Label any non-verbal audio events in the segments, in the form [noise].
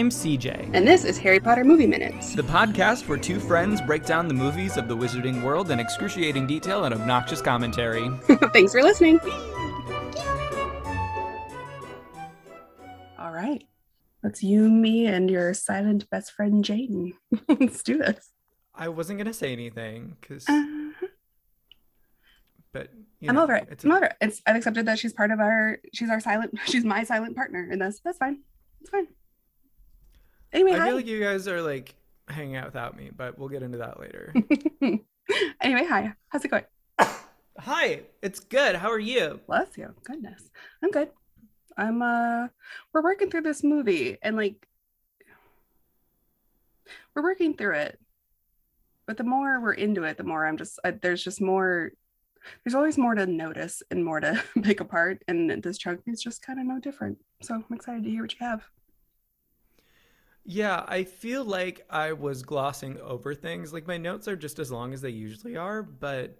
I'm CJ. And this is Harry Potter Movie Minutes, the podcast where two friends break down the movies of the wizarding world in excruciating detail and obnoxious commentary. [laughs] Thanks for listening. All right. Let's you, me, and your silent best friend, Jaden. [laughs] Let's do this. I wasn't going to say anything because. Uh-huh. But I'm over it. I'm a... over it. It's, I've accepted that she's part of our. She's our silent. [laughs] She's my silent partner, and that's that's fine. It's fine. Anyway, I hi. feel like you guys are like hanging out without me, but we'll get into that later. [laughs] anyway, hi. How's it going? [coughs] Hi, it's good. How are you? Bless you. Goodness. I'm good. I'm uh we're working through this movie and like we're working through it. But the more we're into it, the more I'm just I, there's just more there's always more to notice and more to [laughs] pick apart and this chunk is just kind of no different. So I'm excited to hear what you have. Yeah, I feel like I was glossing over things. Like my notes are just as long as they usually are, but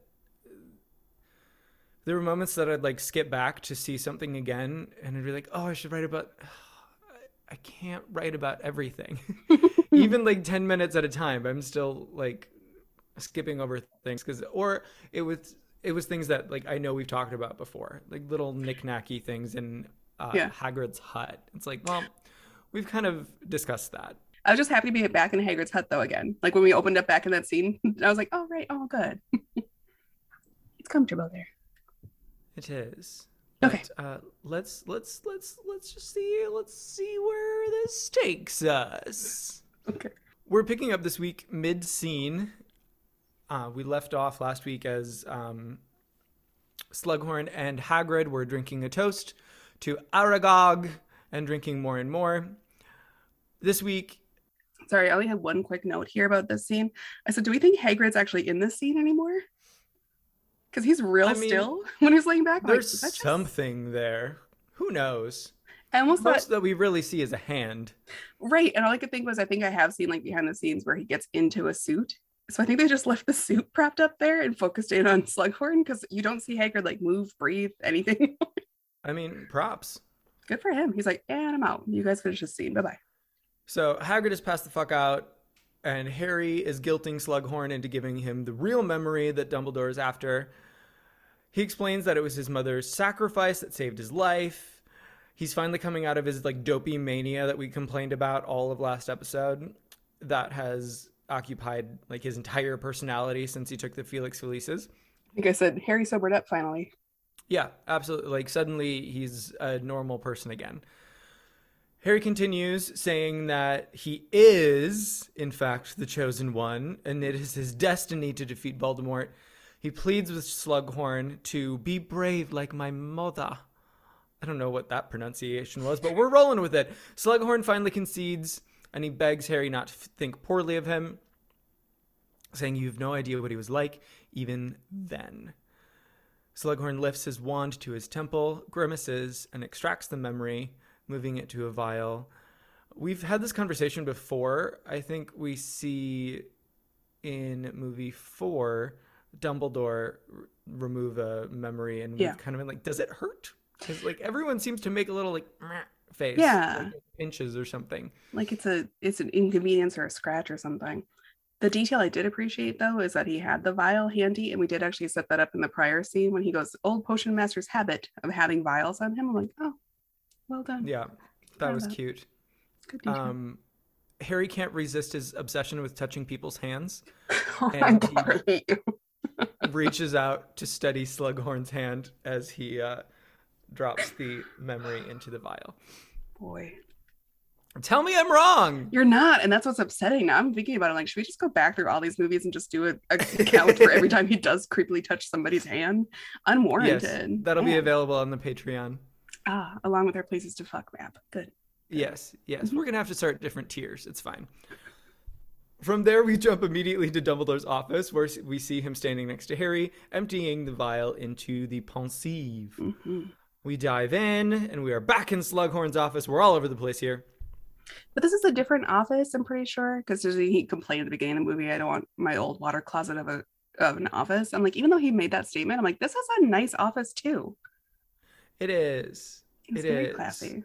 there were moments that I'd like skip back to see something again and I'd be like, "Oh, I should write about I can't write about everything." [laughs] Even like 10 minutes at a time, I'm still like skipping over things cuz or it was it was things that like I know we've talked about before, like little knickknacky things in uh, yeah. Hagrid's hut. It's like, well, we've kind of discussed that. I was just happy to be back in Hagrid's hut though again. Like when we opened up back in that scene, [laughs] I was like, oh right, oh good. [laughs] it's comfortable there. It is. Okay. Uh, let's let's let's let's just see let's see where this takes us. Okay. We're picking up this week mid scene. Uh, we left off last week as um, Slughorn and Hagrid were drinking a toast to Aragog and drinking more and more. This week, sorry, I only had one quick note here about this scene. I said, do we think Hagrid's actually in this scene anymore? Because he's real I mean, still [laughs] when he's laying back. There's like, just... something there. Who knows? I almost Most thought that we really see is a hand. Right. And all I could think was I think I have seen like behind the scenes where he gets into a suit. So I think they just left the suit propped up there and focused in on Slughorn because you don't see Hagrid like move, breathe, anything. [laughs] I mean, props good for him. He's like, and I'm out. You guys finish this scene. Bye bye. So Hagrid is passed the fuck out, and Harry is guilting Slughorn into giving him the real memory that Dumbledore is after. He explains that it was his mother's sacrifice that saved his life. He's finally coming out of his like dopey mania that we complained about all of last episode. That has occupied like his entire personality since he took the Felix Felicis. Like I said, Harry sobered up finally. Yeah, absolutely. Like suddenly he's a normal person again. Harry continues saying that he is, in fact, the chosen one, and it is his destiny to defeat Voldemort. He pleads with Slughorn to be brave like my mother. I don't know what that pronunciation was, but we're rolling with it. Slughorn finally concedes, and he begs Harry not to think poorly of him, saying, You have no idea what he was like, even then. Slughorn lifts his wand to his temple, grimaces, and extracts the memory, moving it to a vial. We've had this conversation before. I think we see in movie four Dumbledore r- remove a memory, and yeah. we've kind of been like, does it hurt? Because like everyone seems to make a little like face, yeah, like pinches or something. Like it's a it's an inconvenience or a scratch or something. The detail I did appreciate though is that he had the vial handy, and we did actually set that up in the prior scene when he goes, "Old potion master's habit of having vials on him." I'm like, oh, well done. Yeah, that was cute. Good detail. Um, Harry can't resist his obsession with touching people's hands, [laughs] oh and he [laughs] reaches out to steady Slughorn's hand as he uh, drops the memory into the vial. Boy, Tell me I'm wrong. You're not, and that's what's upsetting. Now I'm thinking about it. Like, should we just go back through all these movies and just do a, a [laughs] count for every time he does creepily touch somebody's hand, unwarranted? Yes, that'll be available on the Patreon. Ah, along with our places to fuck map. Good. Yes, yes. Mm-hmm. We're gonna have to start different tiers. It's fine. From there, we jump immediately to Dumbledore's office, where we see him standing next to Harry, emptying the vial into the Pensieve. Mm-hmm. We dive in, and we are back in Slughorn's office. We're all over the place here. But this is a different office, I'm pretty sure, because he complained at the beginning of the movie, I don't want my old water closet of a of an office. I'm like, even though he made that statement, I'm like, this is a nice office too. It is. It's it very is. classy.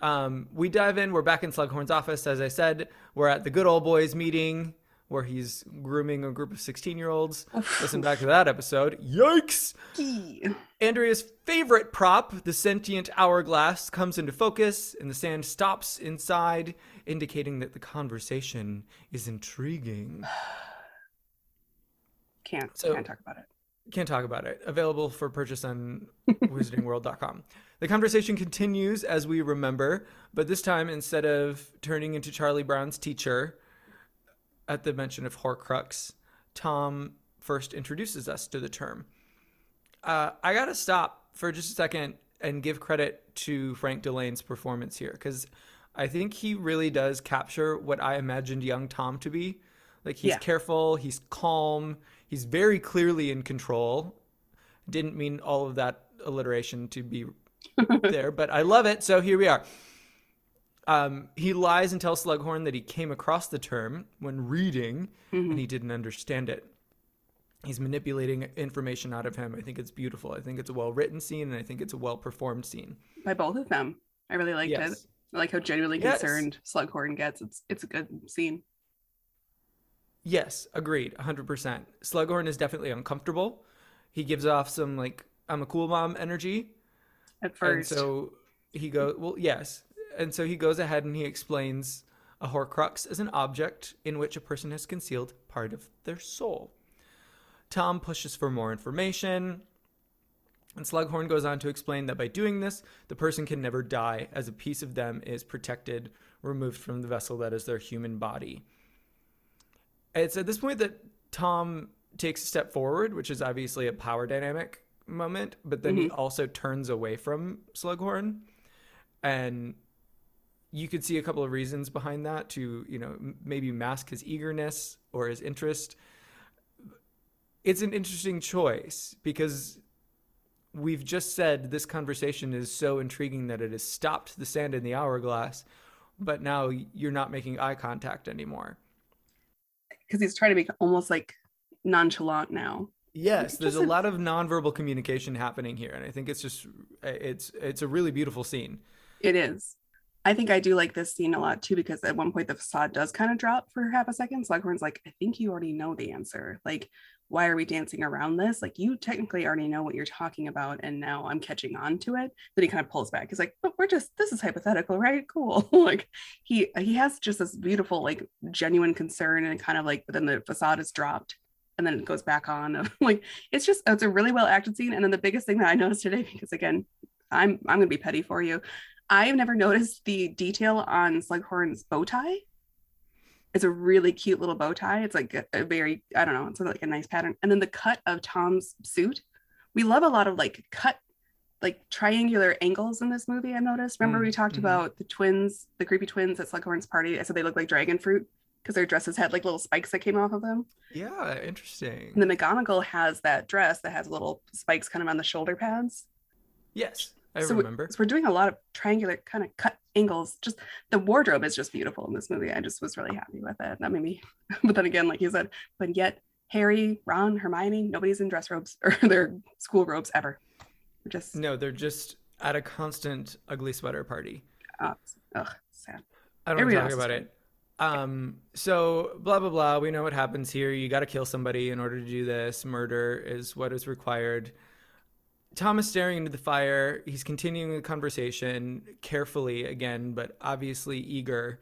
Um, we dive in. We're back in Slughorn's office. As I said, we're at the good old boys meeting where he's grooming a group of 16 year olds. Listen back to that episode. Yikes! Andrea's favorite prop, the sentient hourglass, comes into focus and the sand stops inside, indicating that the conversation is intriguing. [sighs] Can't So- can't talk about it. Can't talk about it. Available for purchase on [laughs] wizardingworld.com. The conversation continues as we remember, but this time instead of turning into Charlie Brown's teacher at the mention of Horcrux, Tom first introduces us to the term. Uh, I gotta stop for just a second and give credit to Frank Dillane's performance here because I think he really does capture what I imagined young Tom to be. Like he's Yeah. careful, he's calm, he's very clearly in control. Didn't mean all of that alliteration to be [laughs] there, but I love it. So here we are. Um, he lies and tells Slughorn that he came across the term when reading and he didn't understand it. He's manipulating information out of him. I think it's beautiful. I think it's a well written scene and I think it's a well performed scene. By both of them. I really liked it. I like how genuinely Yes. concerned Slughorn gets. It's it's a good scene. Yes, agreed, 100%. Slughorn is definitely uncomfortable. He gives off some like I'm a cool mom energy. At And first. so he goes, well, yes. And so he goes ahead and he explains a Horcrux is an object in which a person has concealed part of their soul. Tom pushes for more information. And Slughorn goes on to explain that by doing this, the person can never die, as a piece of them is protected, removed from the vessel that is their human body. It's at this point that Tom takes a step forward, which is obviously a power dynamic moment, but then he mm-hmm. also turns away from Slughorn. And you could see a couple of reasons behind that to, you know, maybe mask his eagerness or his interest. It's an interesting choice because we've just said this conversation is so intriguing that it has stopped the sand in the hourglass, but now you're not making eye contact anymore. because he's trying to be almost like nonchalant now. Yes, there's a- lot of nonverbal communication happening here, and I think it's just uh, it's it's a really beautiful scene. It is. I think I do like this scene a lot too because at one point the facade does kind of drop for half a second. Slughorn's like, I think you already know the answer. Like, why are we dancing around this? Like, you technically already know what you're talking about, and now I'm catching on to it. Then he kind of pulls back. He's like, but we're just this is hypothetical, right? Cool. [laughs] like he he has just this beautiful, like genuine concern and kind of like, but then the facade is dropped and then it goes back on. [laughs] like it's just it's a really well acted scene. And then the biggest thing that I noticed today, because again, I'm I'm gonna be petty for you. I've never noticed the detail on Slughorn's bow tie. It's a really cute little bow tie. It's like a, a very, I don't know, it's like a nice pattern. And then the cut of Tom's suit. We love a lot of like cut, like triangular angles in this movie. I noticed. Remember, we Mm, talked mhm. about the twins, the creepy twins at Slughorn's party. I said they look like dragon fruit because their dresses had like little spikes that came off of them. Yeah, interesting. And the McGonagall has that dress that has little spikes kind of on the shoulder pads. Yes, I so We, so we're doing a lot of triangular kind of cut angles. Just the wardrobe is just beautiful in this movie. I just was really happy with it. That made me. [laughs] But then again, like you said, but yet Harry, Ron, Hermione, nobody's in dress robes [laughs] or their school robes ever. We're just No, they're just at a constant ugly sweater party. uh, ugh, sad. I don't Everybody to talk about it. Um, so blah blah blah. We know what happens here. You got to kill somebody in order to do this. Murder is what is required. Tom is staring into the fire. He's continuing the conversation carefully again, but obviously eager.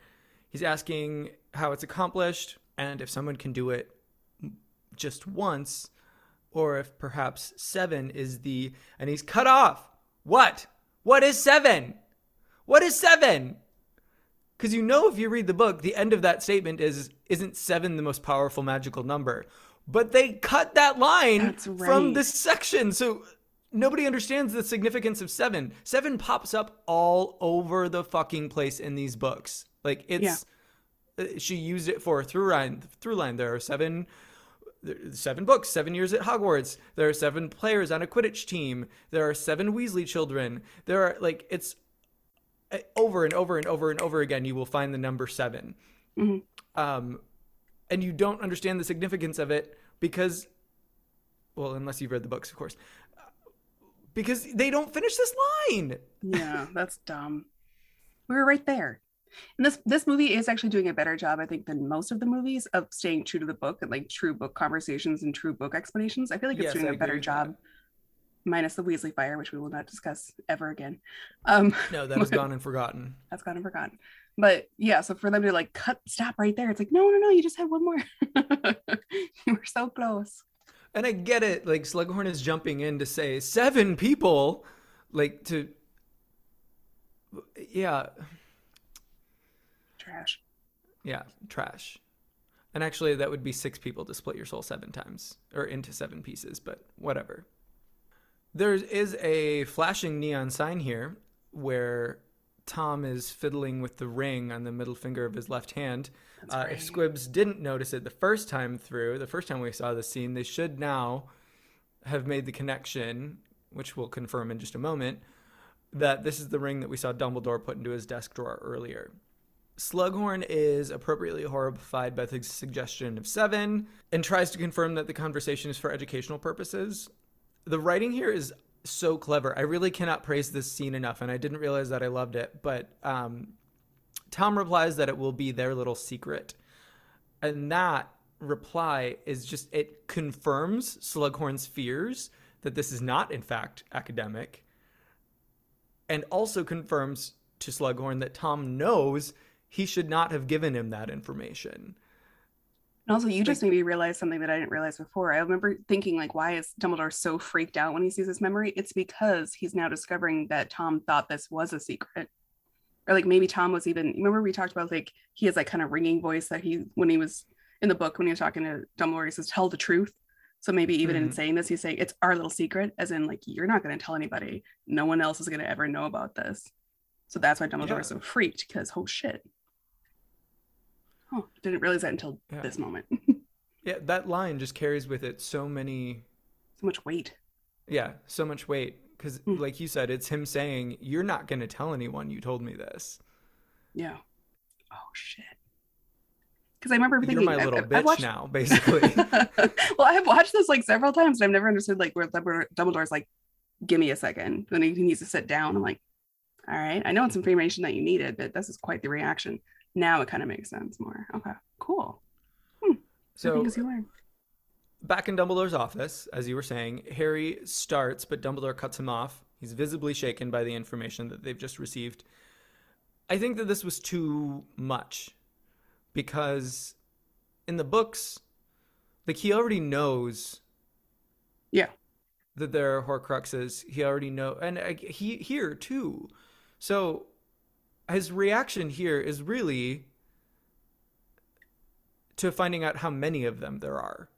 He's asking how it's accomplished and if someone can do it just once, or if perhaps seven is the. And he's cut off. What? What is seven? What is seven? Because you know, if you read the book, the end of that statement is isn't seven the most powerful magical number? But they cut that line That's from this section, so nobody understands the significance of seven. Seven pops up all over the fucking place in these books. Like it's, uh, she used it for a through line. Through line. There are seven seven books, seven years at Hogwarts. There are seven players on a Quidditch team. There are seven Weasley children. There are like it's uh, over and over and over and over again. You will find the number 7 Mhm. um, and you don't understand the significance of it because, well, unless you've read the books, of course, because they don't finish this line. Yeah, that's dumb. We were right there. And this this movie is actually doing a better job, I think, than most of the movies of staying true to the book and like true book conversations and true book explanations. I feel like it's Yes, doing I a better job, that. minus the Weasley fire, which we will not discuss ever again. Um, No, that [laughs] is gone and forgotten. that's gone and forgotten. But yeah, so for them to like cut stop right there, it's like, no, no, no, you just had one more. [laughs] you were so close. And I get it. Like Slughorn is jumping in to say seven people, like to, yeah, Trash. yeah, trash. And actually, that would be six people to split your soul seven times or into seven pieces. But whatever. There is a flashing neon sign here where Tom is fiddling with the ring on the middle finger of his left hand. Uh, right. if Squibs didn't notice it the first time through, the first time we saw the scene, they should now have made the connection, which we'll confirm in just a moment, that this is the ring that we saw Dumbledore put into his desk drawer earlier. Slughorn is appropriately horrified by the suggestion of seven and tries to confirm that the conversation is for educational purposes. The writing here is so clever. I really cannot praise this scene enough, and I didn't realize that I loved it. But um, Tom replies that it will be their little secret. And that reply is just, it confirms Slughorn's fears that this is not, in fact, academic, and also confirms to Slughorn that Tom knows he should not have given him that information. And also, you just made me realize something that I didn't realize before. I remember thinking, like, why is Dumbledore so freaked out when he sees this memory? It's because he's now discovering that Tom thought this was a secret. Or like maybe Tom was even remember we talked about like he has like kind of ringing voice that he when he was in the book when he was talking to Dumbledore, he says, tell the truth. So maybe even in Mhm. saying this, he's saying it's our little secret, as in like you're not gonna tell anybody. No one else is gonna ever know about this. So that's why Dumbledore Yeah. is so freaked, because oh shit. Oh, [laughs] didn't realize that until Yeah. this moment. [laughs] Yeah, that line just carries with it so many so much weight. Yeah, so much weight because, Mm. like you said, it's him saying, "You're not going to tell anyone you told me this. Yeah. Oh shit. Because I remember thinking, You're my little I- I bitch watched- now, [laughs] basically." well, I have watched this like several times, and I've never understood like where Dumbledore- Dumbledore's like, "Give me a second. When he needs to sit down, I'm like, "All right, I know it's information that you needed, but this is quite the reaction." Now it kind of makes sense more. Okay, cool. Hmm, so so, things you learn. back in Dumbledore's office, as you were saying, Harry starts, but Dumbledore cuts him off. He's visibly shaken by the information that they've just received. I think that this was too much because in the books, like he already knows Yeah. that there are Horcruxes. He already know, and he here too. So his reaction here is really to finding out how many of them there are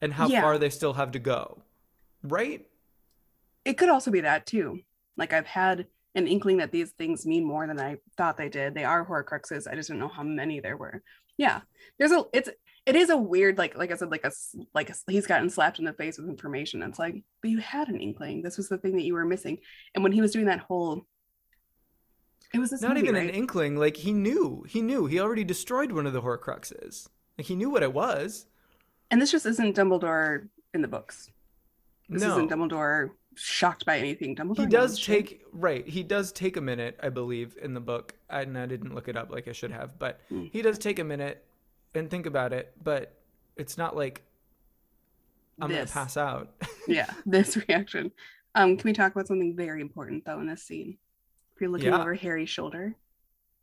and how Yeah. far they still have to go. Right? It could also be that too. Like I've had an inkling that these things mean more than I thought they did. They are Horcruxes. I just don't know how many there were. Yeah, there's a. It's it is a weird like like I said like a like a, he's gotten slapped in the face with information. It's like, but you had an inkling. This was the thing that you were missing. And when he was doing that whole, it was Not movie, even right? an inkling. Like he knew. He knew. He already destroyed one of the Horcruxes. Like he knew what it was. and this just isn't Dumbledore in the books. This no. isn't Dumbledore shocked by anything. Dumbledore he does knows shit. take right he does take a minute i believe in the book and i didn't look it up like i should have but Mm. he does take a minute and think about it but it's not like i'm This. gonna pass out yeah, [laughs] this reaction. Um, can we talk about something very important though in this scene? If you're looking Yeah. over Harry's shoulder,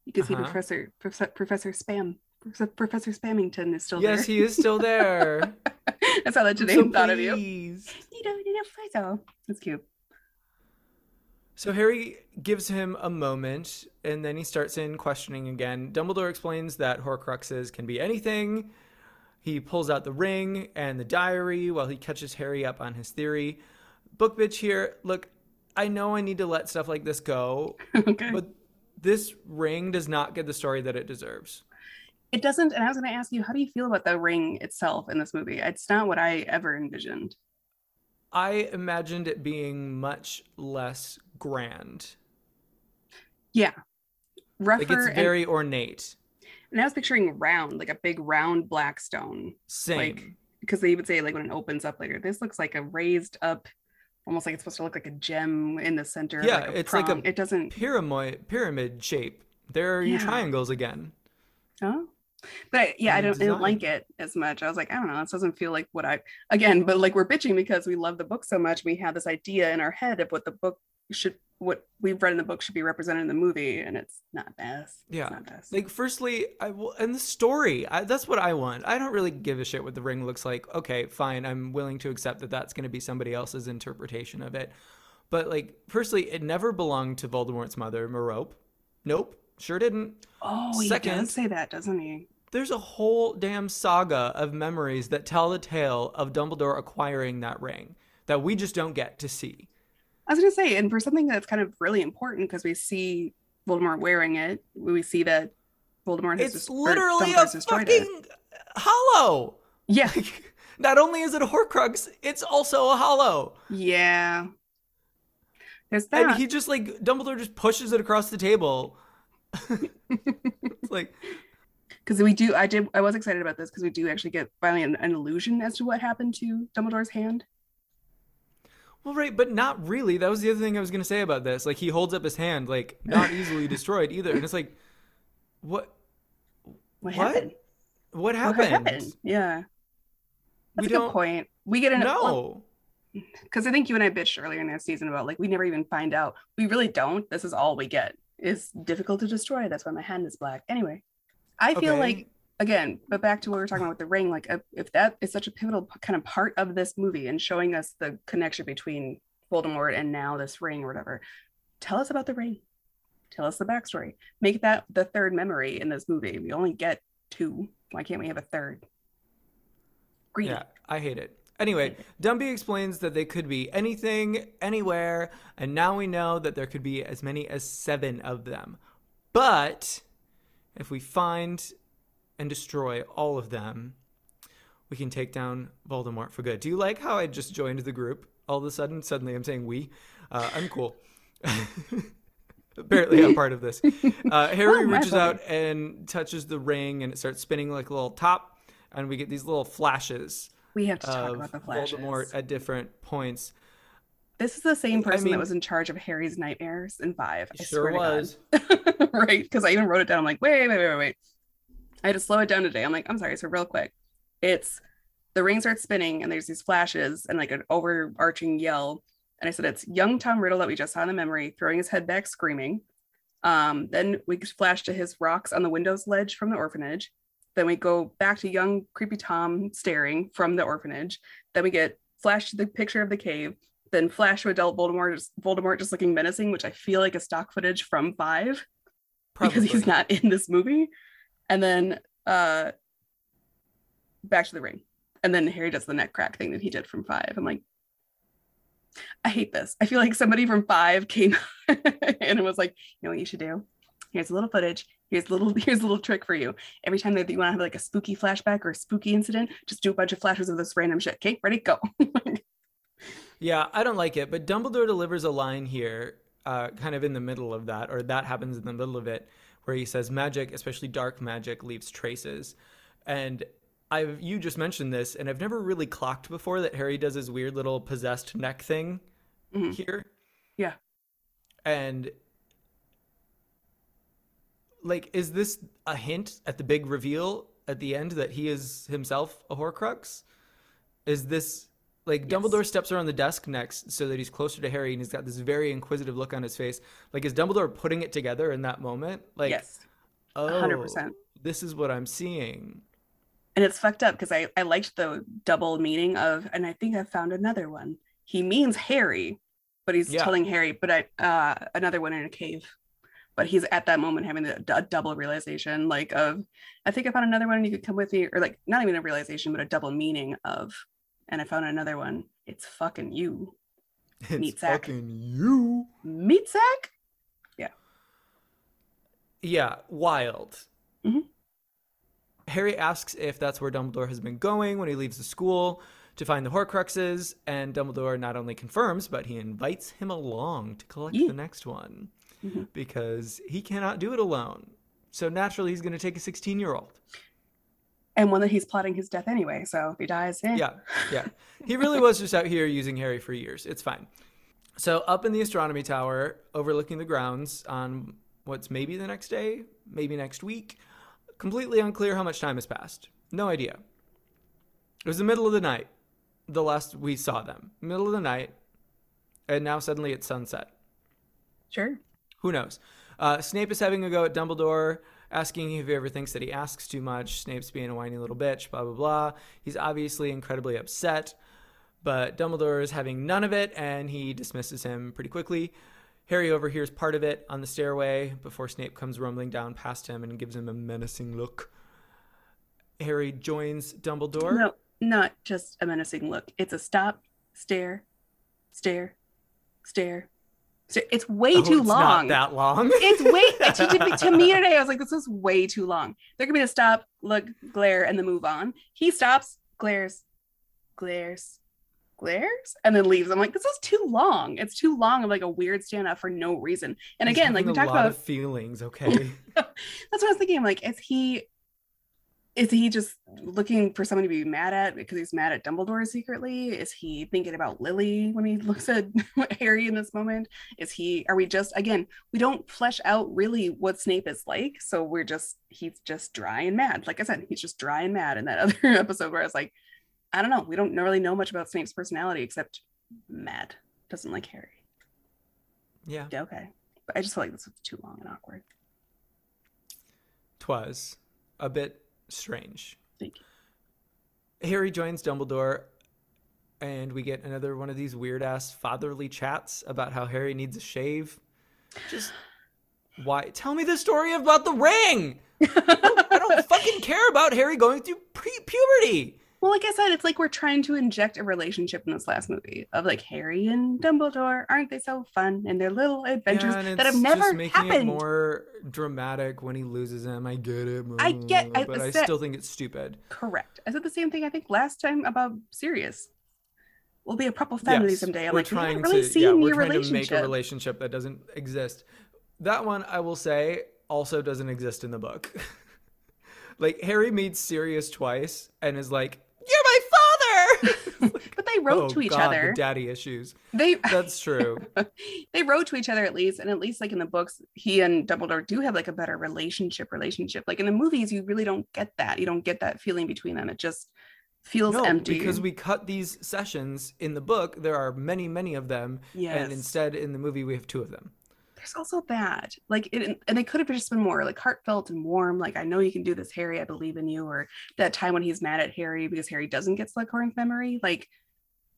you can see Uh-huh. Professor Professor Professor Spam Professor, Professor Spammington is still yes there. Yes, he is still there [laughs] That's how that name so thought of you. pleased. [laughs] You don't need a photo. That's cute. So Harry gives him a moment, and then he starts in questioning again. Dumbledore explains that Horcruxes can be anything. He pulls out the ring and the diary while he catches Harry up on his theory. Book bitch here, look, I know I need to let stuff like this go, [laughs] okay. but this ring does not get the story that it deserves. it doesn't, and I was going to ask you, how do you feel about the ring itself in this movie? It's not what I ever envisioned. I imagined it being much less grand. Yeah, rougher, Like it's and, very ornate. and I was picturing round, like a big round black stone. Same. Like- because they would say like when it opens up later this looks like a raised up almost like it's supposed to look like a gem in the center. Yeah, like a it's like a it doesn't. Pyramid pyramid shape. There are your triangles again. Oh. But I, yeah, I don't, I didn't like it as much. I was like, I don't know, this doesn't feel like what I again, but like we're bitching because we love the book so much. We have this idea in our head of what the book should what we've read in the book should be represented in the movie, and it's not this. Yeah. Not. Like, firstly, I will, and the story. I, that's what I want. I don't really give a shit what the ring looks like. Okay, fine. I'm willing to accept that that's going to be somebody else's interpretation of it. But like, firstly, it never belonged to Voldemort's mother, Merope. Nope, sure didn't. oh, he second- does say that, doesn't he? There's a whole damn saga of memories that tell the tale of Dumbledore acquiring that ring that we just don't get to see. I was gonna say, and for something that's kind of really important because we see Voldemort wearing it, we see that Voldemort has It's literally a destroyed it. fucking Hallow. Yeah, [laughs] Not only is it a Horcrux, it's also a Hallow. yeah. There's that. And he just like Dumbledore just pushes it across the table. [laughs] it's like because we do i did i was excited about this because we do actually get finally an, an illusion as to what happened to dumbledore's hand well right, but not really. That was the other thing I was gonna say about this. Like he holds up his hand, like not [laughs] easily destroyed either. And it's like what what, What? happened what what happened? happened yeah We a good don't point we get an No. because i think you and i bitched earlier in that season about like we never even find out we really don't this is all we get it's difficult to destroy that's why my hand is black anyway i feel Okay. like again but back to what we were talking about with the ring like if, that is such a pivotal kind of part of this movie and showing us the connection between voldemort and now this ring or whatever tell us about the ring tell us the backstory make that the third memory in this movie we only get two why can't we have a third. Yeah, I hate it. Anyway, Dumby explains that they could be anything, anywhere, and now we know that there could be as many as seven of them. But if we find and destroy all of them, we can take down Voldemort for good. Do you like how I just joined the group all of a sudden? Suddenly I'm saying we. Uh, I'm cool. [laughs] Apparently, I'm part of this. Uh, [laughs] Harry Oh, reaches out and touches the ring, and it starts spinning like a little top, and we get these little flashes we have to talk about the flashes Voldemort at different points. This is the same person mean- that was in charge of Harry's nightmares in five. I sure was. [laughs] Right? Because I even wrote it down. I'm like, wait, wait, wait, wait, wait. I had to slow it down today. I'm like, I'm sorry. So real quick, it's the ring starts spinning and there's these flashes and like an overarching yell. And I said it's young Tom Riddle that we just saw in the memory throwing his head back, screaming. Um, then we flash to his rocks on the windows ledge from the orphanage. Then we go back to young creepy Tom staring from the orphanage. Then we get flash to the picture of the cave. Then flash to adult Voldemort, just Voldemort just looking menacing, which I feel like is stock footage from five [laughs] because he's not in this movie. And then uh back to the ring. And then Harry does the neck crack thing that he did from five. I'm like, I hate this. I feel like somebody from five came [laughs] and it was like, you know what you should do? Here's a little footage. Here's a little [laughs] here's a little trick for you. Every time that you want to have like a spooky flashback or a spooky incident, just do a bunch of flashes of this random shit. Okay, ready, go. [laughs] Yeah, I don't like it, but Dumbledore delivers a line here, uh, kind of in the middle of that, or that happens in the middle of it, where he says, "Magic, especially dark magic, leaves traces." And I've you just mentioned this, and I've never really clocked before that Harry does his weird little possessed neck thing Mhm. here. Yeah. And like, is this a hint at the big reveal at the end that he is himself a Horcrux? Is this like Yes. Dumbledore steps around the desk next so that he's closer to Harry and he's got this very inquisitive look on his face? Like, is Dumbledore putting it together in that moment? Like, yes. oh, 100%. This is what I'm seeing. and it's fucked up because I, I liked the double meaning of and i think i found another one he means harry but he's Yeah. telling harry but i uh another one in a cave but he's at that moment having the, a double realization like of i think i found another one and you could come with me or like not even a realization but a double meaning of and i found another one it's fucking you [laughs] It's Meat sack. fucking you. meat sack Yeah, Yeah, wild. Mhm. Harry asks if that's where Dumbledore has been going when he leaves the school to find the Horcruxes, and Dumbledore not only confirms, but he invites him along to collect Yeah. the next one Mhm. because he cannot do it alone. So naturally, he's going to take a 16 year old. And one that he's plotting his death anyway. So if he dies, eh. Yeah, yeah. He really was just out here using Harry for years. It's fine. So up in the astronomy tower, overlooking the grounds on what's maybe the next day, maybe next week, completely unclear how much time has passed. No idea. It was the middle of the night, the last we saw them. Middle of the night, and now suddenly it's sunset. Sure. Who knows? Uh, Snape is having a go at Dumbledore, asking if he ever thinks that he asks too much. Snape's being a whiny little bitch, blah, blah, blah. He's obviously incredibly upset, but Dumbledore is having none of it, and he dismisses him pretty quickly. Harry overhears part of it on the stairway before Snape comes rumbling down past him and gives him a menacing look. Harry joins Dumbledore. No, not just a menacing look. It's a stop, stare, stare, stare. It's way Oh, too it's long. Not that long. [laughs] it's way [laughs] to, to, to me today. I was like, this is way too long. They're gonna be to stop, look, glare, and then move on. He stops, glares, glares, glares, and then leaves. I'm like, this is too long. It's too long of like a weird stand up for no reason. And He's again, like we talked about, feelings. Okay. [laughs] that's what I was thinking. I'm like, is he is he just looking for someone to be mad at because he's mad at Dumbledore secretly? Is he thinking about Lily when he [laughs] looks at [laughs] Harry in this moment? Is he are we just again, we don't flesh out really what Snape is like. So we're just he's just dry and mad. Like I said, he's just dry and mad in that [laughs] other episode where I was like, I don't know, we don't really know much about Snape's personality except mad. Doesn't like Harry. yeah. Yeah, okay. But I just feel like this was too long and awkward. Twas a bit strange. Thank you. Harry joins Dumbledore, and we get another one of these weird ass fatherly chats about how Harry needs a shave. Just why? Tell me the story about the ring. [laughs] I don't fucking care about Harry going through pre- puberty. Well, like I said, it's like we're trying to inject a relationship in this last movie of like Harry and Dumbledore. Aren't they so fun and their little adventures Yeah, that have never just making happened? it more dramatic when he loses him. I get it. I get- mm, I but I said- still think it's stupid. Correct. I said the same thing I think last time about Sirius. We'll be a proper family Yes, someday. I'm we're like, trying really to yeah, we're your trying to make a relationship. relationship that doesn't exist. That one I will say also doesn't exist in the book. [laughs] like Harry meets Sirius twice and is like, "You're my father." but they wrote oh, to each God, other. The daddy issues. They [laughs] That's true. they wrote to each other at least, and at least like in the books, he and Dumbledore do have like a better relationship. Relationship. Like in the movies, you really don't get that. You don't get that feeling between them. It just feels no, empty. because we cut these sessions in the book. There are many, many of them, yes. and instead in the movie we have two of them. there's also that like it and they could have just been more like heartfelt and warm like i know you can do this harry i believe in you or that time when he's mad at harry because harry doesn't get slughorn's memory like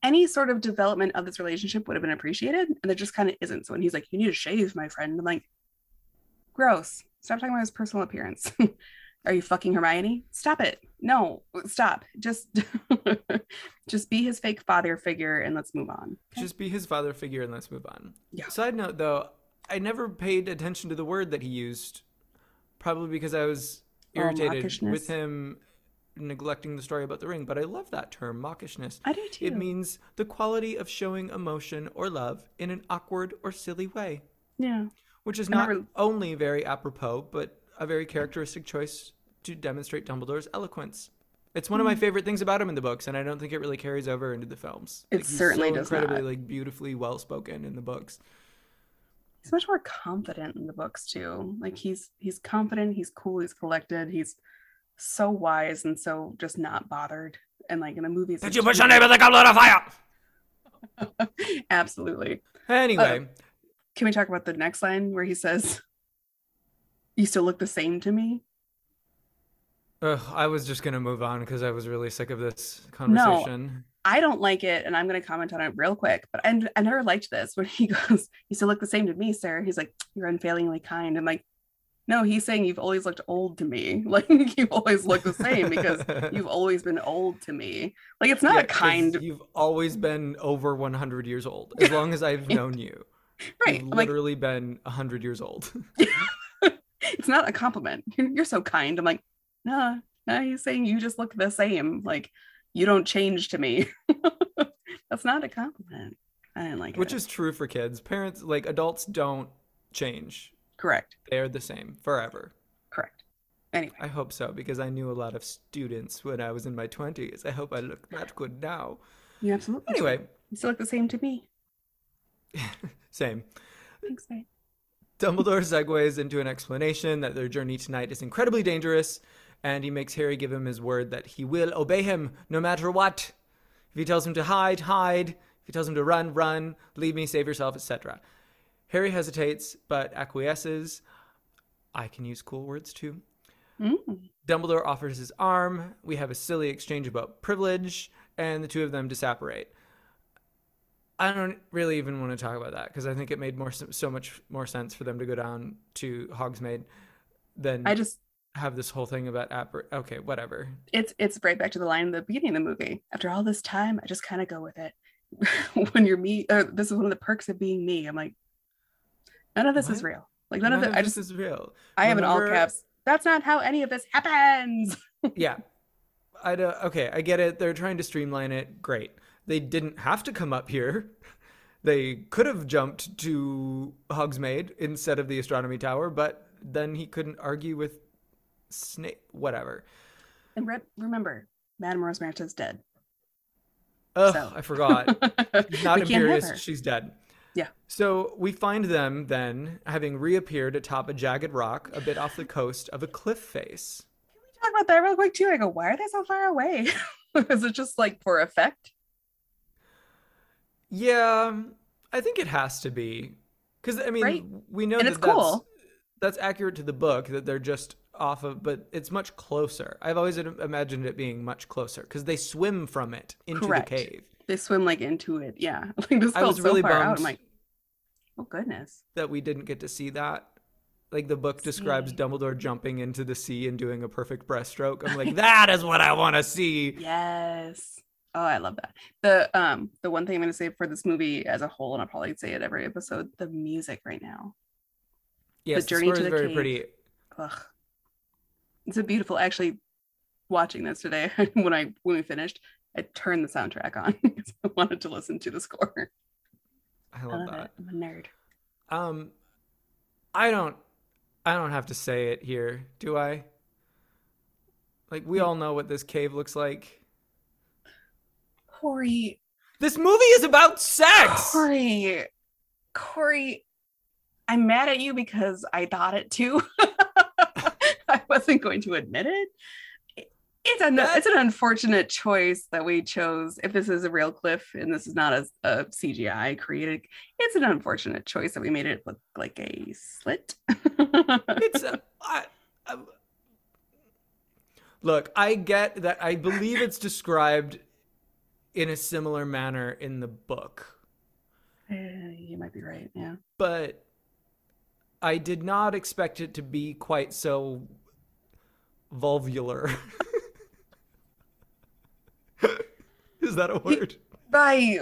any sort of development of this relationship would have been appreciated and there just kind of isn't so when he's like you need to shave my friend i'm like gross stop talking about his personal appearance [laughs] are you fucking hermione stop it no stop just [laughs] just be his fake father figure and let's move on okay? Just be his father figure and let's move on. Yeah. Side note though, I never paid attention to the word that he used, probably because I was Oh, irritated mawkishness. with him neglecting the story about the ring. But I love that term, mawkishness. i do too It means the quality of showing emotion or love in an awkward or silly way, yeah which is I not remember- only very apropos, but a very characteristic choice to demonstrate Dumbledore's eloquence. It's one of my Hmm. favorite things about him in the books, and I don't think it really carries over into the films. It he's certainly so does incredibly not. like beautifully well spoken in the books. he's much more confident in the books too like he's he's confident he's cool he's collected he's so wise and so just not bothered. And like in the movies Did you push your the name of the goblet of fire? [laughs] absolutely. Anyway, uh, can we talk about the next line where he says you still look the same to me? Ugh, I was just gonna move on because I was really sick of this conversation. No, i don't like it and i'm going to comment on it real quick but I, I never liked this when he [laughs] goes you still look the same to me sir. He's like you're unfailingly kind i'm like no he's saying you've always looked old to me [laughs] like you've always looked the same because [laughs] you've always been old to me. Like it's not Yeah, a kind, You've always been over 100 years old. As long as I've known you, [laughs] right? you've Like literally been 100 years old. it's not a compliment. You're, you're so kind. I'm like, nah no. He's saying you just look the same. Like you don't change to me. That's not a compliment. I didn't like Which it. is true for kids. Parents, like adults, don't change. Correct. They're the same forever. Correct. Anyway, I hope so because I knew a lot of students when I was in my 20s. I hope I look that good now. you absolutely. do. Anyway, you still look the same to me. [laughs] same. Thanks, babe. Dumbledore segues into an explanation that their journey tonight is incredibly dangerous, and he makes Harry give him his word that he will obey him no matter what. If he tells him to hide, hide. If he tells him to run, run. Leave me, save yourself, etc. Harry hesitates, but acquiesces. I can use cool words too. Mm. Dumbledore offers his arm. We have a silly exchange about privilege, and the two of them disapparate. I don't really even want to talk about that because I think it made more so much more sense for them to go down to Hogsmeade than I just have this whole thing about appar- Okay, whatever. it's it's right back to the line in the beginning of the movie. After all this time, I just kind of go with it. [laughs] when you're me, uh, this is one of the perks of being me. I'm like, none of this is real. Like none, of it. I this just is real. I have in all caps. That's not how any of this happens. [laughs] yeah. I don't, okay, I get it. They're trying to streamline it. Great. They didn't have to come up here. [laughs] They could have jumped to Hogsmeade instead of the astronomy tower, but then he couldn't argue with Snape. Whatever. And re- remember, Madame Rosmerta's dead. Oh, So. I forgot. [laughs] Not Imperious. She's dead. Yeah. So we find them then having reappeared atop a jagged rock a bit off the coast of a cliff face. Can we talk about that real quick too. I go, why are they so far away? [laughs] is it just like for effect? Yeah, I think it has to be because I mean Right. we know And that it's that's, cool. that's accurate to the book that they're just off of, but it's much closer. I've always imagined it being much closer because they swim from it into Correct. the cave. They swim like into it. Yeah. [laughs] Like this I was really far bummed out. I'm like, oh goodness. that we didn't get to see that. Like the book describes See. Dumbledore jumping into the sea and doing a perfect breaststroke. I'm like, that is what I want to see. [laughs] Yes. Oh, I love that. The um the one thing I'm gonna say for this movie as a whole, and I'll probably say it every episode, the music right now. Yes, the, journey score to is the very cave. pretty. Ugh. It's a beautiful actually watching this today [laughs] when I when we finished, I turned the soundtrack on [laughs] because I wanted to listen to the score. I I love love that. it. I'm a nerd. Um, I don't, I don't have to say it here, do I? Like we all know what this cave looks like. Corey, This movie is about sex. Corey, Corey, I'm mad at you because I thought it too. [laughs] I wasn't going to admit it. It- It's an That- it's an unfortunate choice that we chose. If this is a real cliff and this is not a, a CGI created, it's an unfortunate choice that we made it look like a slit. [laughs] It's uh, I, I, look. I get that. I believe it's described in a similar manner in the book, Uh, you might be right. Yeah. but I did not expect it to be quite so vulvular. [laughs] [laughs] is that a word? by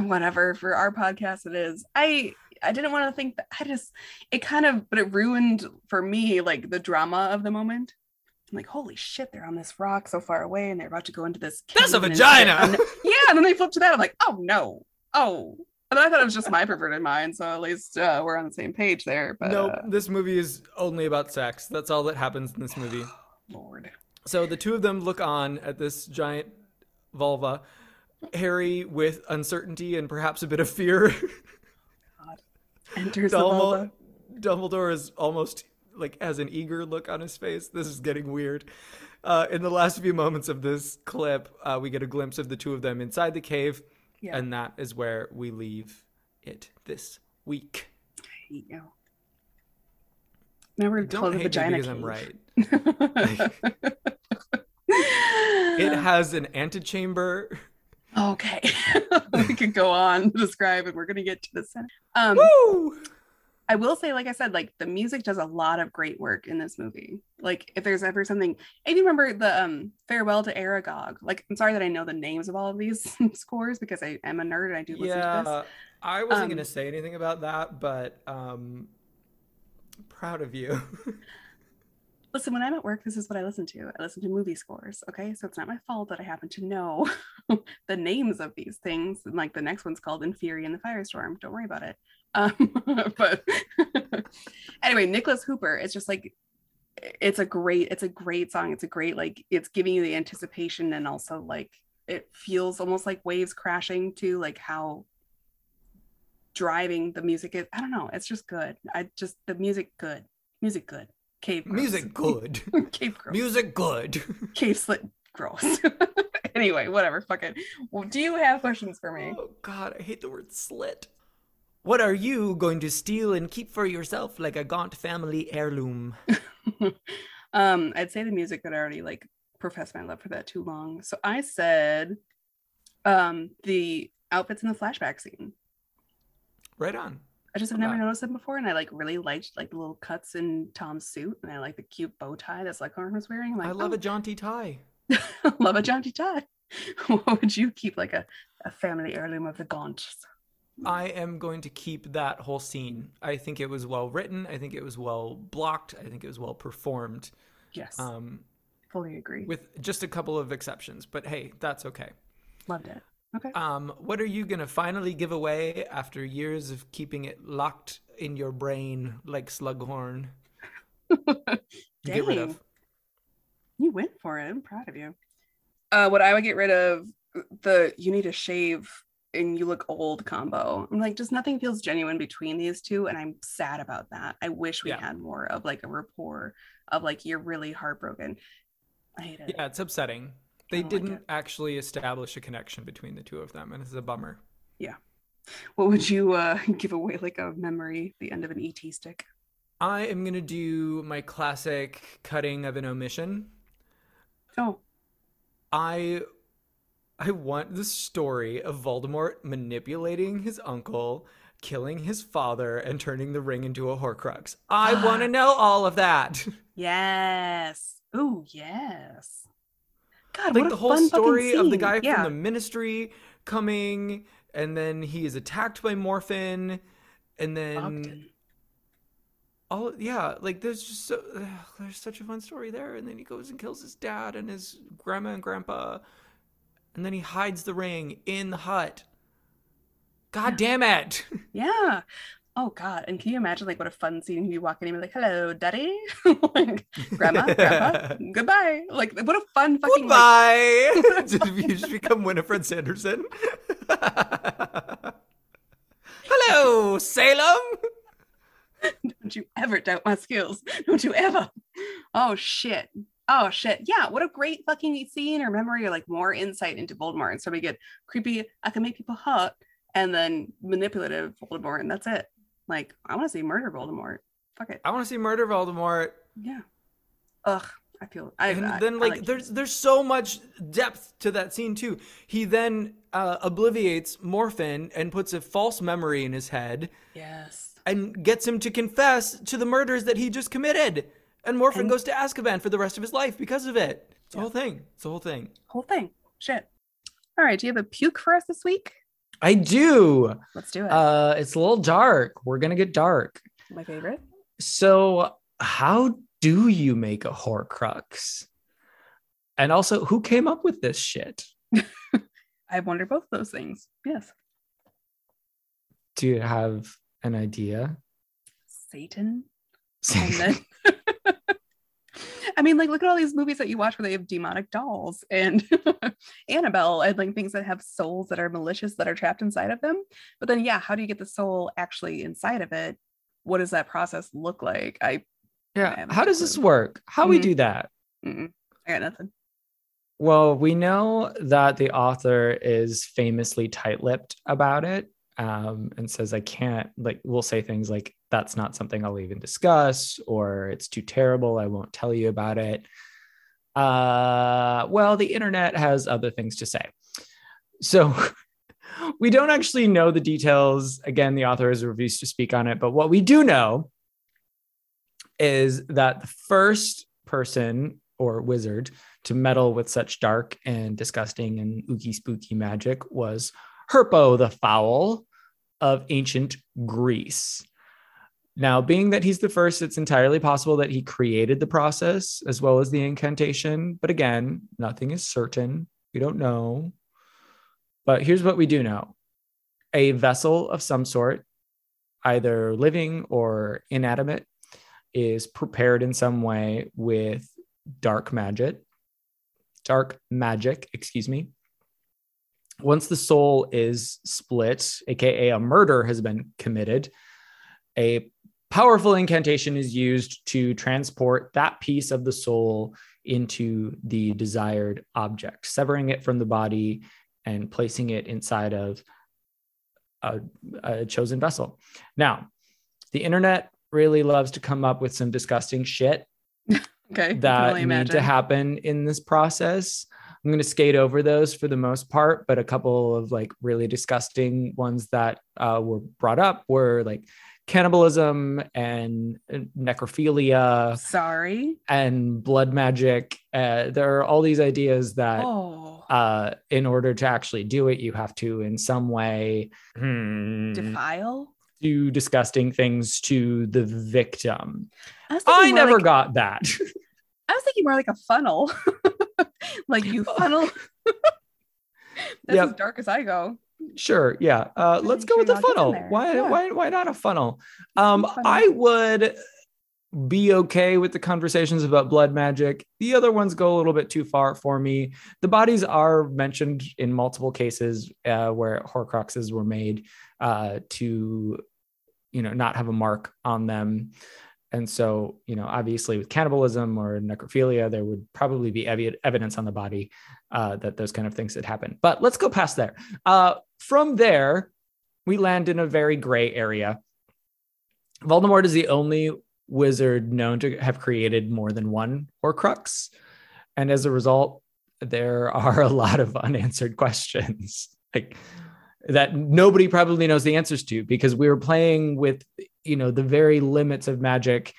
whatever for our podcast it is i i didn't want to think that i just it kind of but it ruined for me like the drama of the moment i'm like holy shit they're on this rock so far away and they're about to go into this That's a vagina. and [laughs] yeah and then they flip to that i'm like oh no oh and i thought it was just my perverted mind so at least uh, we're on the same page there but nope. uh, This movie is only about sex. That's all that happens in this movie. [sighs] lord So the two of them look on at this giant vulva. Harry with uncertainty and perhaps a bit of fear. [laughs] enters the Dumbledore, vulva. Dumbledore is almost like has an eager look on his face. This is getting weird. Uh, in the last few moments of this clip, uh, we get a glimpse of the two of them inside the cave, yeah and that is where we leave it this week. I hate you. Now we're Don't called the vagina because I'm right. [laughs] [laughs] It has an antechamber. okay [laughs] we could go on to describe and we're gonna get to the center um Woo! i will say like i said like the music does a lot of great work in this movie like if there's ever something and you remember the um farewell to aragog like i'm sorry that i know the names of all of these [laughs] scores because i am a nerd and i do listen to this Yeah, I wasn't Um, gonna say anything about that, but um, proud of you. [laughs] listen when i'm at work this is what i listen to. I listen to movie scores okay? So it's not my fault that i happen to know [laughs] the names of these things and like the next one's called Inferi in the firestorm. Don't worry about it. Um [laughs] but [laughs] anyway nicholas hooper is just like it's a great it's a great song. It's a great like it's giving you the anticipation and also like it feels almost like waves crashing to like how driving the music is. I don't know. It's just good. I just the music good. Music good cave gross. Music good. [laughs] cave gross Music good. [laughs] cave slit gross [laughs] anyway whatever fuck it well, do you have questions for me Oh god, I hate the word slit. What are you going to steal and keep for yourself like a gaunt family heirloom? um i'd say the music but i already like professed my love for that too long so i said um the outfits in the flashback scene Right on. I just have never noticed them before and i like really liked like the little cuts in tom's suit and i like the cute bow tie that Slughorn was wearing I'm like I love oh, a jaunty tie. [laughs] love a jaunty tie [laughs] what would you keep like a, a family heirloom of the gaunts I am going to keep that whole scene. I think it was well written. I think it was well blocked. I think it was well performed. yes Um, fully agree with just a couple of exceptions, but hey, that's okay. loved it okay Um, what are you gonna finally give away after years of keeping it locked in your brain like Slughorn? [laughs] Get rid of. You went for it. I'm proud of you. Uh, what I would get rid of the you need to shave and you look old combo. I'm like, just nothing feels genuine between these two, and I'm sad about that. I wish we Yeah. had more of like a rapport of like you're really heartbroken. I hate it. Yeah, it's upsetting. They I don't like didn't actually establish a connection between the two of them, and it's a bummer. Yeah. What would you uh [laughs] give away like a memory, the end of an ET stick? I am gonna do my classic cutting of an omission. Oh, I I want the story of Voldemort manipulating his uncle, killing his father, and turning the ring into a Horcrux. I want to [gasps] know all of that. [laughs] yes. Oh, yes. God, like the whole story of the guy yeah. from the ministry coming and then he is attacked by Morfin and then Ogden. all yeah like there's just so ugh, there's such a fun story there and then he goes and kills his dad and his grandma and grandpa and then he hides the ring in the hut god damn it [laughs] Yeah. Oh God. And can you imagine like what a fun scene he'd be walking in and be like, hello, daddy. [laughs] like, grandma, grandpa, [laughs] goodbye. Like what a fun fucking like, goodbye [laughs] did you just become winifred sanderson hello salem don't you ever doubt my skills. Don't you ever. Oh shit. Oh shit. Yeah. What a great fucking scene or memory or like more insight into Voldemort. And so we get creepy, I can make people hot, and then manipulative Voldemort, and that's it. Like, I want to see murder Voldemort. Fuck it. i want to see murder voldemort Yeah. Ugh. I feel I and I- then I like, there's there's so much depth to that scene too. He then uh, obliviates Morfin and puts a false memory in his head Yes. and gets him to confess to the murders that he just committed. And Morfin And- goes to Azkaban for the rest of his life because of it. It's the whole thing. It's the whole thing. Whole thing. Shit. All right. Do you have a puke for us this week? I do. Let's do it. Uh, it's a little dark. We're gonna get dark. My favorite. So, how do you make a Horcrux? And also, who came up with this shit? [laughs] I wonder both those things. Yes. Do you have an idea? Satan. [laughs] Then I mean, like, look at all these movies that you watch where they have demonic dolls and [laughs] Annabelle and like things that have souls that are malicious that are trapped inside of them. But then, yeah, how do you get the soul actually inside of it? What does that process look like? I, I yeah. have How does this work? How we Mhm. do that? mm-mm, I got nothing. Well, we know that the author is famously tight lipped about it um, and says, I can't, like, we'll say things like, that's not something I'll even discuss, or it's too terrible. I won't tell you about it. Uh, well, the internet has other things to say. So [laughs] we don't actually know the details. Again, the author has refused to speak on it, but what we do know is that the first person or wizard to meddle with such dark and disgusting and ooky spooky magic was Herpo the Foul of ancient Greece. Now, being that he's the first, it's entirely possible that he created the process as well as the incantation. But again, nothing is certain. We don't know. But here's what we do know a vessel of some sort, either living or inanimate, is prepared in some way with dark magic, dark magic, excuse me. Once the soul is split, aka a murder has been committed, a powerful incantation is used to transport that piece of the soul into the desired object, severing it from the body and placing it inside of a, a chosen vessel. Now, the internet really loves to come up with some disgusting shit [laughs] Okay. that need to happen in this process. I'm going to skate over those for the most part, but a couple of like really disgusting ones that uh, were brought up were like cannibalism and necrophilia Sorry. and blood magic. Uh, there are all these ideas that Oh. uh, in order to actually do it, you have to, in some way, hmm, Defile. do disgusting things to the victim. I, I never like- got that. [laughs] I was thinking more like a funnel. [laughs] like you [laughs] funnel. That's Yep. as dark as I go. Sure, yeah. Uh, let's go sure with a y'all get in funnel. Why, Yeah. why, why not a funnel? Um. I would be okay with the conversations about blood magic. The other ones go a little bit too far for me. The bodies are mentioned in multiple cases uh, where Horcruxes were made uh, to, you know, not have a mark on them. And so, you know, obviously with cannibalism or necrophilia, there would probably be evi- evidence on the body uh, that those kind of things had happened. But let's go past there. Uh, from there, we land in a very gray area. Voldemort is the only wizard known to have created more than one Horcrux. And as a result, there are [laughs] a lot of unanswered questions like that nobody probably knows the answers to because we were playing with you know the very limits of magic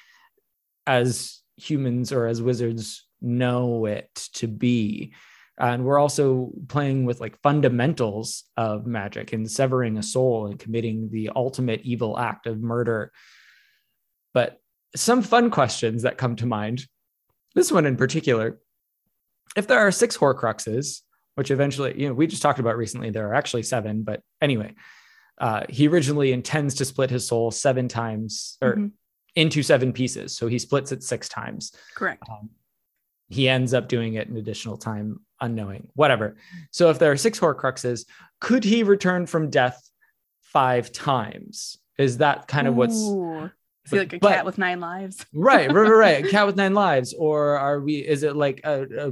as humans or as wizards know it to be. Uh, and we're also playing with like fundamentals of magic and severing a soul and committing the ultimate evil act of murder. But some fun questions that come to mind. This one in particular. If there are six horcruxes which eventually you know we just talked about recently there are actually seven but anyway uh, he originally intends to split his soul seven times or Mhm. into seven pieces so he splits it six times Correct. um, he ends up doing it an additional time unknowing whatever so if there are six horcruxes could he return from death five times is that kind of what's Ooh. Is he but- like a but- cat with nine lives? right right right right a [laughs] cat with nine lives or are we is it like a, a,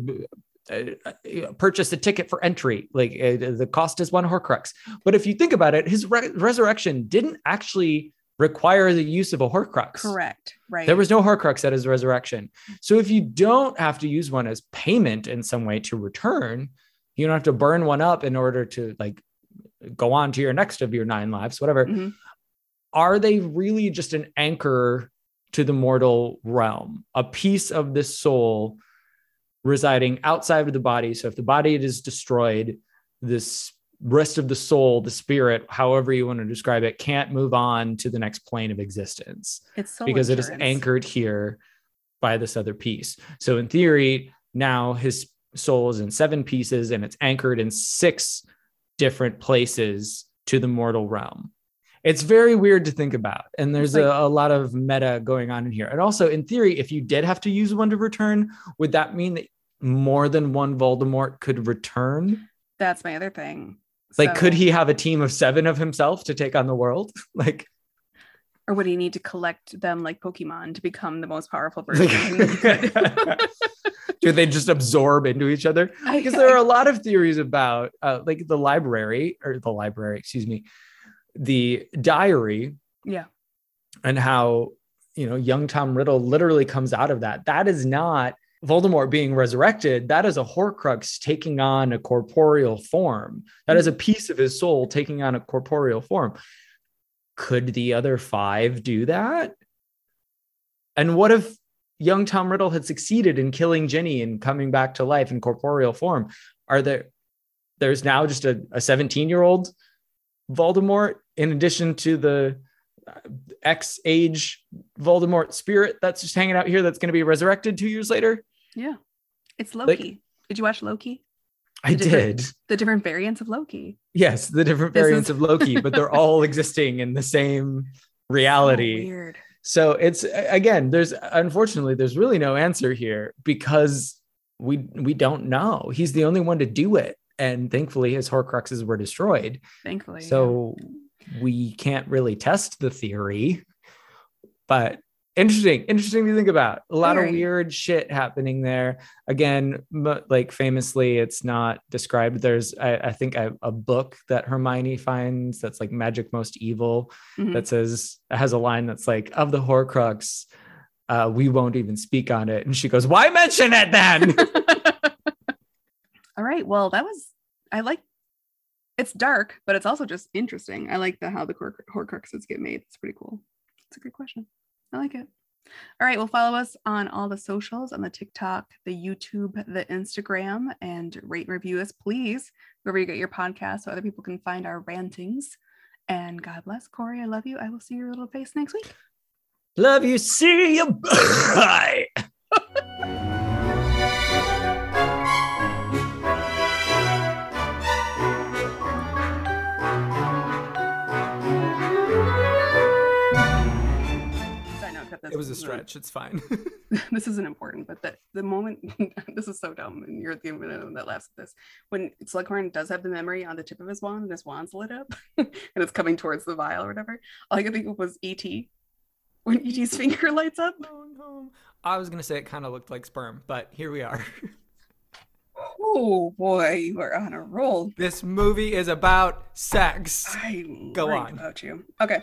a- a- purchase a ticket for entry like uh, the cost is one horcrux but if you think about it his re- resurrection didn't actually require the use of a horcrux Correct. Right. there was no horcrux at his resurrection so if you don't have to use one as payment in some way to return you don't have to burn one up in order to like go on to your next of your nine lives whatever Mhm. are they really just an anchor to the mortal realm, a piece of the soul residing outside of the body? So if the body is destroyed, this rest of the soul, the spirit, however you want to describe it, can't move on to the next plane of existence It's so because it is anchored here by this other piece. So in theory, now his soul is in seven pieces and it's anchored in six different places to the mortal realm. It's very weird to think about. And there's like- a, a lot of meta going on in here. And also, in theory, if you did have to use one to return, would that mean that more than one Voldemort could return? That's my other thing. Like, could he have a team of seven of himself to take on the world? [laughs] Like, or would he need to collect them like Pokemon to become the most powerful [laughs] version? [laughs] do they just absorb into each other? Because there are a lot of theories about uh, like the library or the library excuse me the diary yeah. and how you know young tom riddle literally comes out of that. That is not voldemort being resurrected. That is a horcrux taking on a corporeal form. That is a mm-hmm. piece of his soul taking on a corporeal form. Could the other five do that? And what if young tom riddle had succeeded in killing ginny and coming back to life in corporeal form? Are there there's now just a 17 year old voldemort in addition to the uh, X age Voldemort spirit that's just hanging out here that's going to be resurrected two years later. Yeah. It's Like- Loki. did you watch Loki? I The different- did. The different variants of Loki. Yes, the different This variants is- of Loki, but they're [laughs] all existing in the same So reality. weird. So it's again, there's unfortunately there's really no answer here because we we don't know. He's the only one to do it, and thankfully his Horcruxes were destroyed. Thankfully. yeah. So we can't really test the theory, but interesting, interesting to think about. A lot of weird shit happening there. Again, m- like famously, it's not described. There's, I, I think, a, a book that Hermione finds that's like Magick Moste Evile Mhm. that says has a line that's like of the Horcrux. Uh, we won't even speak on it. And she goes, Why mention it then? [laughs] All right. Well, that was I like. It's dark, but it's also just interesting. I like the how the Hor- Horcruxes get made. It's pretty cool. It's a good question. I like it. All right. Well, follow us on all the socials, on the TikTok, the YouTube, the Instagram, and rate and review us, please, wherever you get your podcast, so other people can find our rantings. And God bless Corey. I love you. I will see your little face next week. Love you. See you. [laughs] Bye. This. It was a stretch. It's fine. [laughs] [laughs] this isn't important, but the, the moment [laughs] this is so dumb, and you're the one that laughs at this. When Slughorn does have the memory on the tip of his wand, and his wand's lit up, and it's coming towards the vial or whatever, all I could think of was ET. When ET's finger lights up. I was gonna say it kind of looked like sperm, but here we are. Oh boy, you are on a roll. this movie is about sex. I'm Go on. about you. Okay.